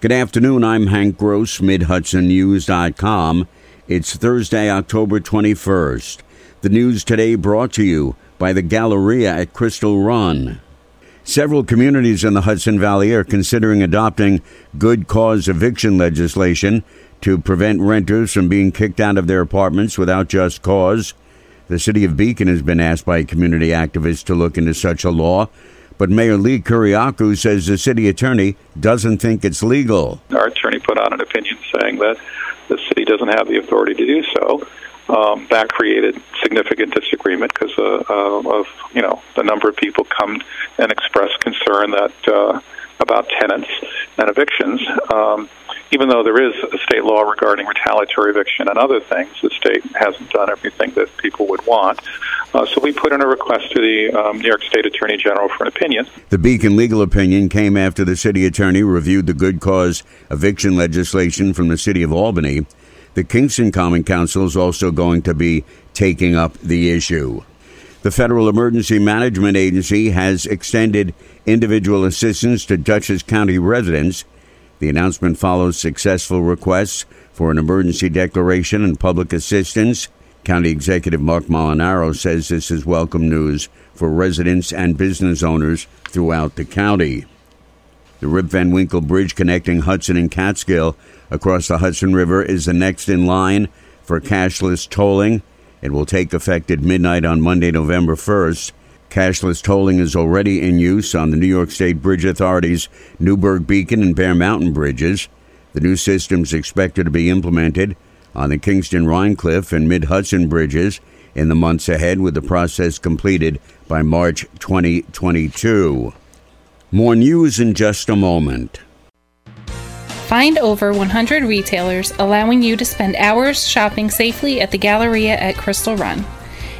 Good afternoon. I'm Hank Gross, MidHudsonNews.com. It's Thursday, October 21st. The news today brought to you by the Galleria at Crystal Run. Several communities in the Hudson Valley are considering adopting good cause eviction legislation to prevent renters from being kicked out of their apartments without just cause. The city of Beacon has been asked by community activists to look into such a law. But Mayor Lee Kyriacou says the city attorney doesn't think it's legal. Our attorney put out an opinion saying that the city doesn't have the authority to do so. Um, that created significant disagreement because uh, uh, of you know the number of people come and express concern that uh, about tenants and evictions. Um, even though there is a state law regarding retaliatory eviction and other things, the state hasn't done everything that people would want. Uh, so we put in a request to the um, New York State Attorney General for an opinion. The Beacon legal opinion came after the city attorney reviewed the good cause eviction legislation from the city of Albany. The Kingston Common Council is also going to be taking up the issue. The Federal Emergency Management Agency has extended individual assistance to Dutchess County residents. The announcement follows successful requests for an emergency declaration and public assistance. County Executive Marc Molinaro says this is welcome news for residents and business owners throughout the county. The Rip Van Winkle Bridge connecting Hudson and Catskill across the Hudson River is the next in line for cashless tolling. It will take effect at midnight on Monday, November 1st. Cashless tolling is already in use on the New York State Bridge Authority's Newburgh Beacon and Bear Mountain bridges. The new system is expected to be implemented on the Kingston Rhinecliff and Mid Hudson bridges in the months ahead, with the process completed by March 2022. More news in just a moment. Find over 100 retailers allowing you to spend hours shopping safely at the Galleria at Crystal Run.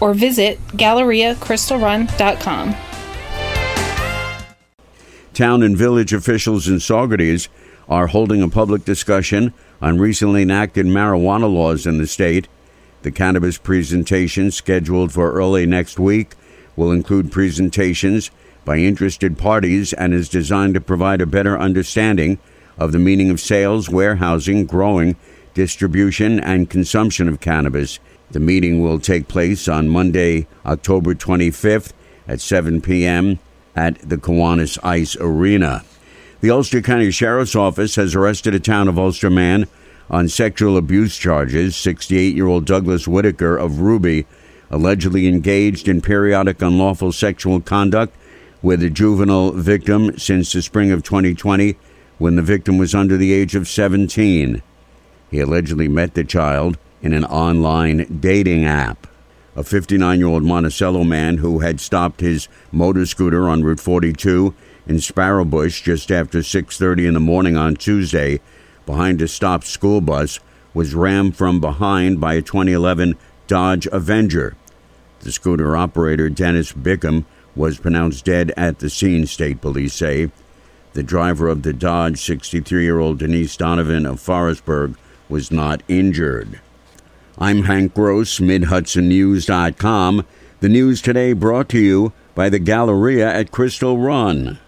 or visit GalleriaCrystalRun.com. Town and village officials in Saugerties are holding a public discussion on recently enacted marijuana laws in the state. The cannabis presentation, scheduled for early next week, will include presentations by interested parties and is designed to provide a better understanding of the meaning of sales, warehousing, growing, distribution, and consumption of cannabis. The meeting will take place on Monday, October 25th at 7 p.m. at the Kiwanis Ice Arena. The Ulster County Sheriff's Office has arrested a town of Ulster man on sexual abuse charges. 68 year old Douglas Whitaker of Ruby allegedly engaged in periodic unlawful sexual conduct with a juvenile victim since the spring of 2020 when the victim was under the age of 17. He allegedly met the child in an online dating app. A 59 year old Monticello man who had stopped his motor scooter on Route 42 in Sparrowbush just after 6:30 in the morning on Tuesday behind a stopped school bus was rammed from behind by a 2011 Dodge Avenger. The scooter operator Dennis Bickham was pronounced dead at the scene, state police say. The driver of the Dodge, 63 year old Denise Donovan of Forestburgh, was not injured. I'm Hank Gross, MidHudsonNews.com. The news today brought to you by the Galleria at Crystal Run.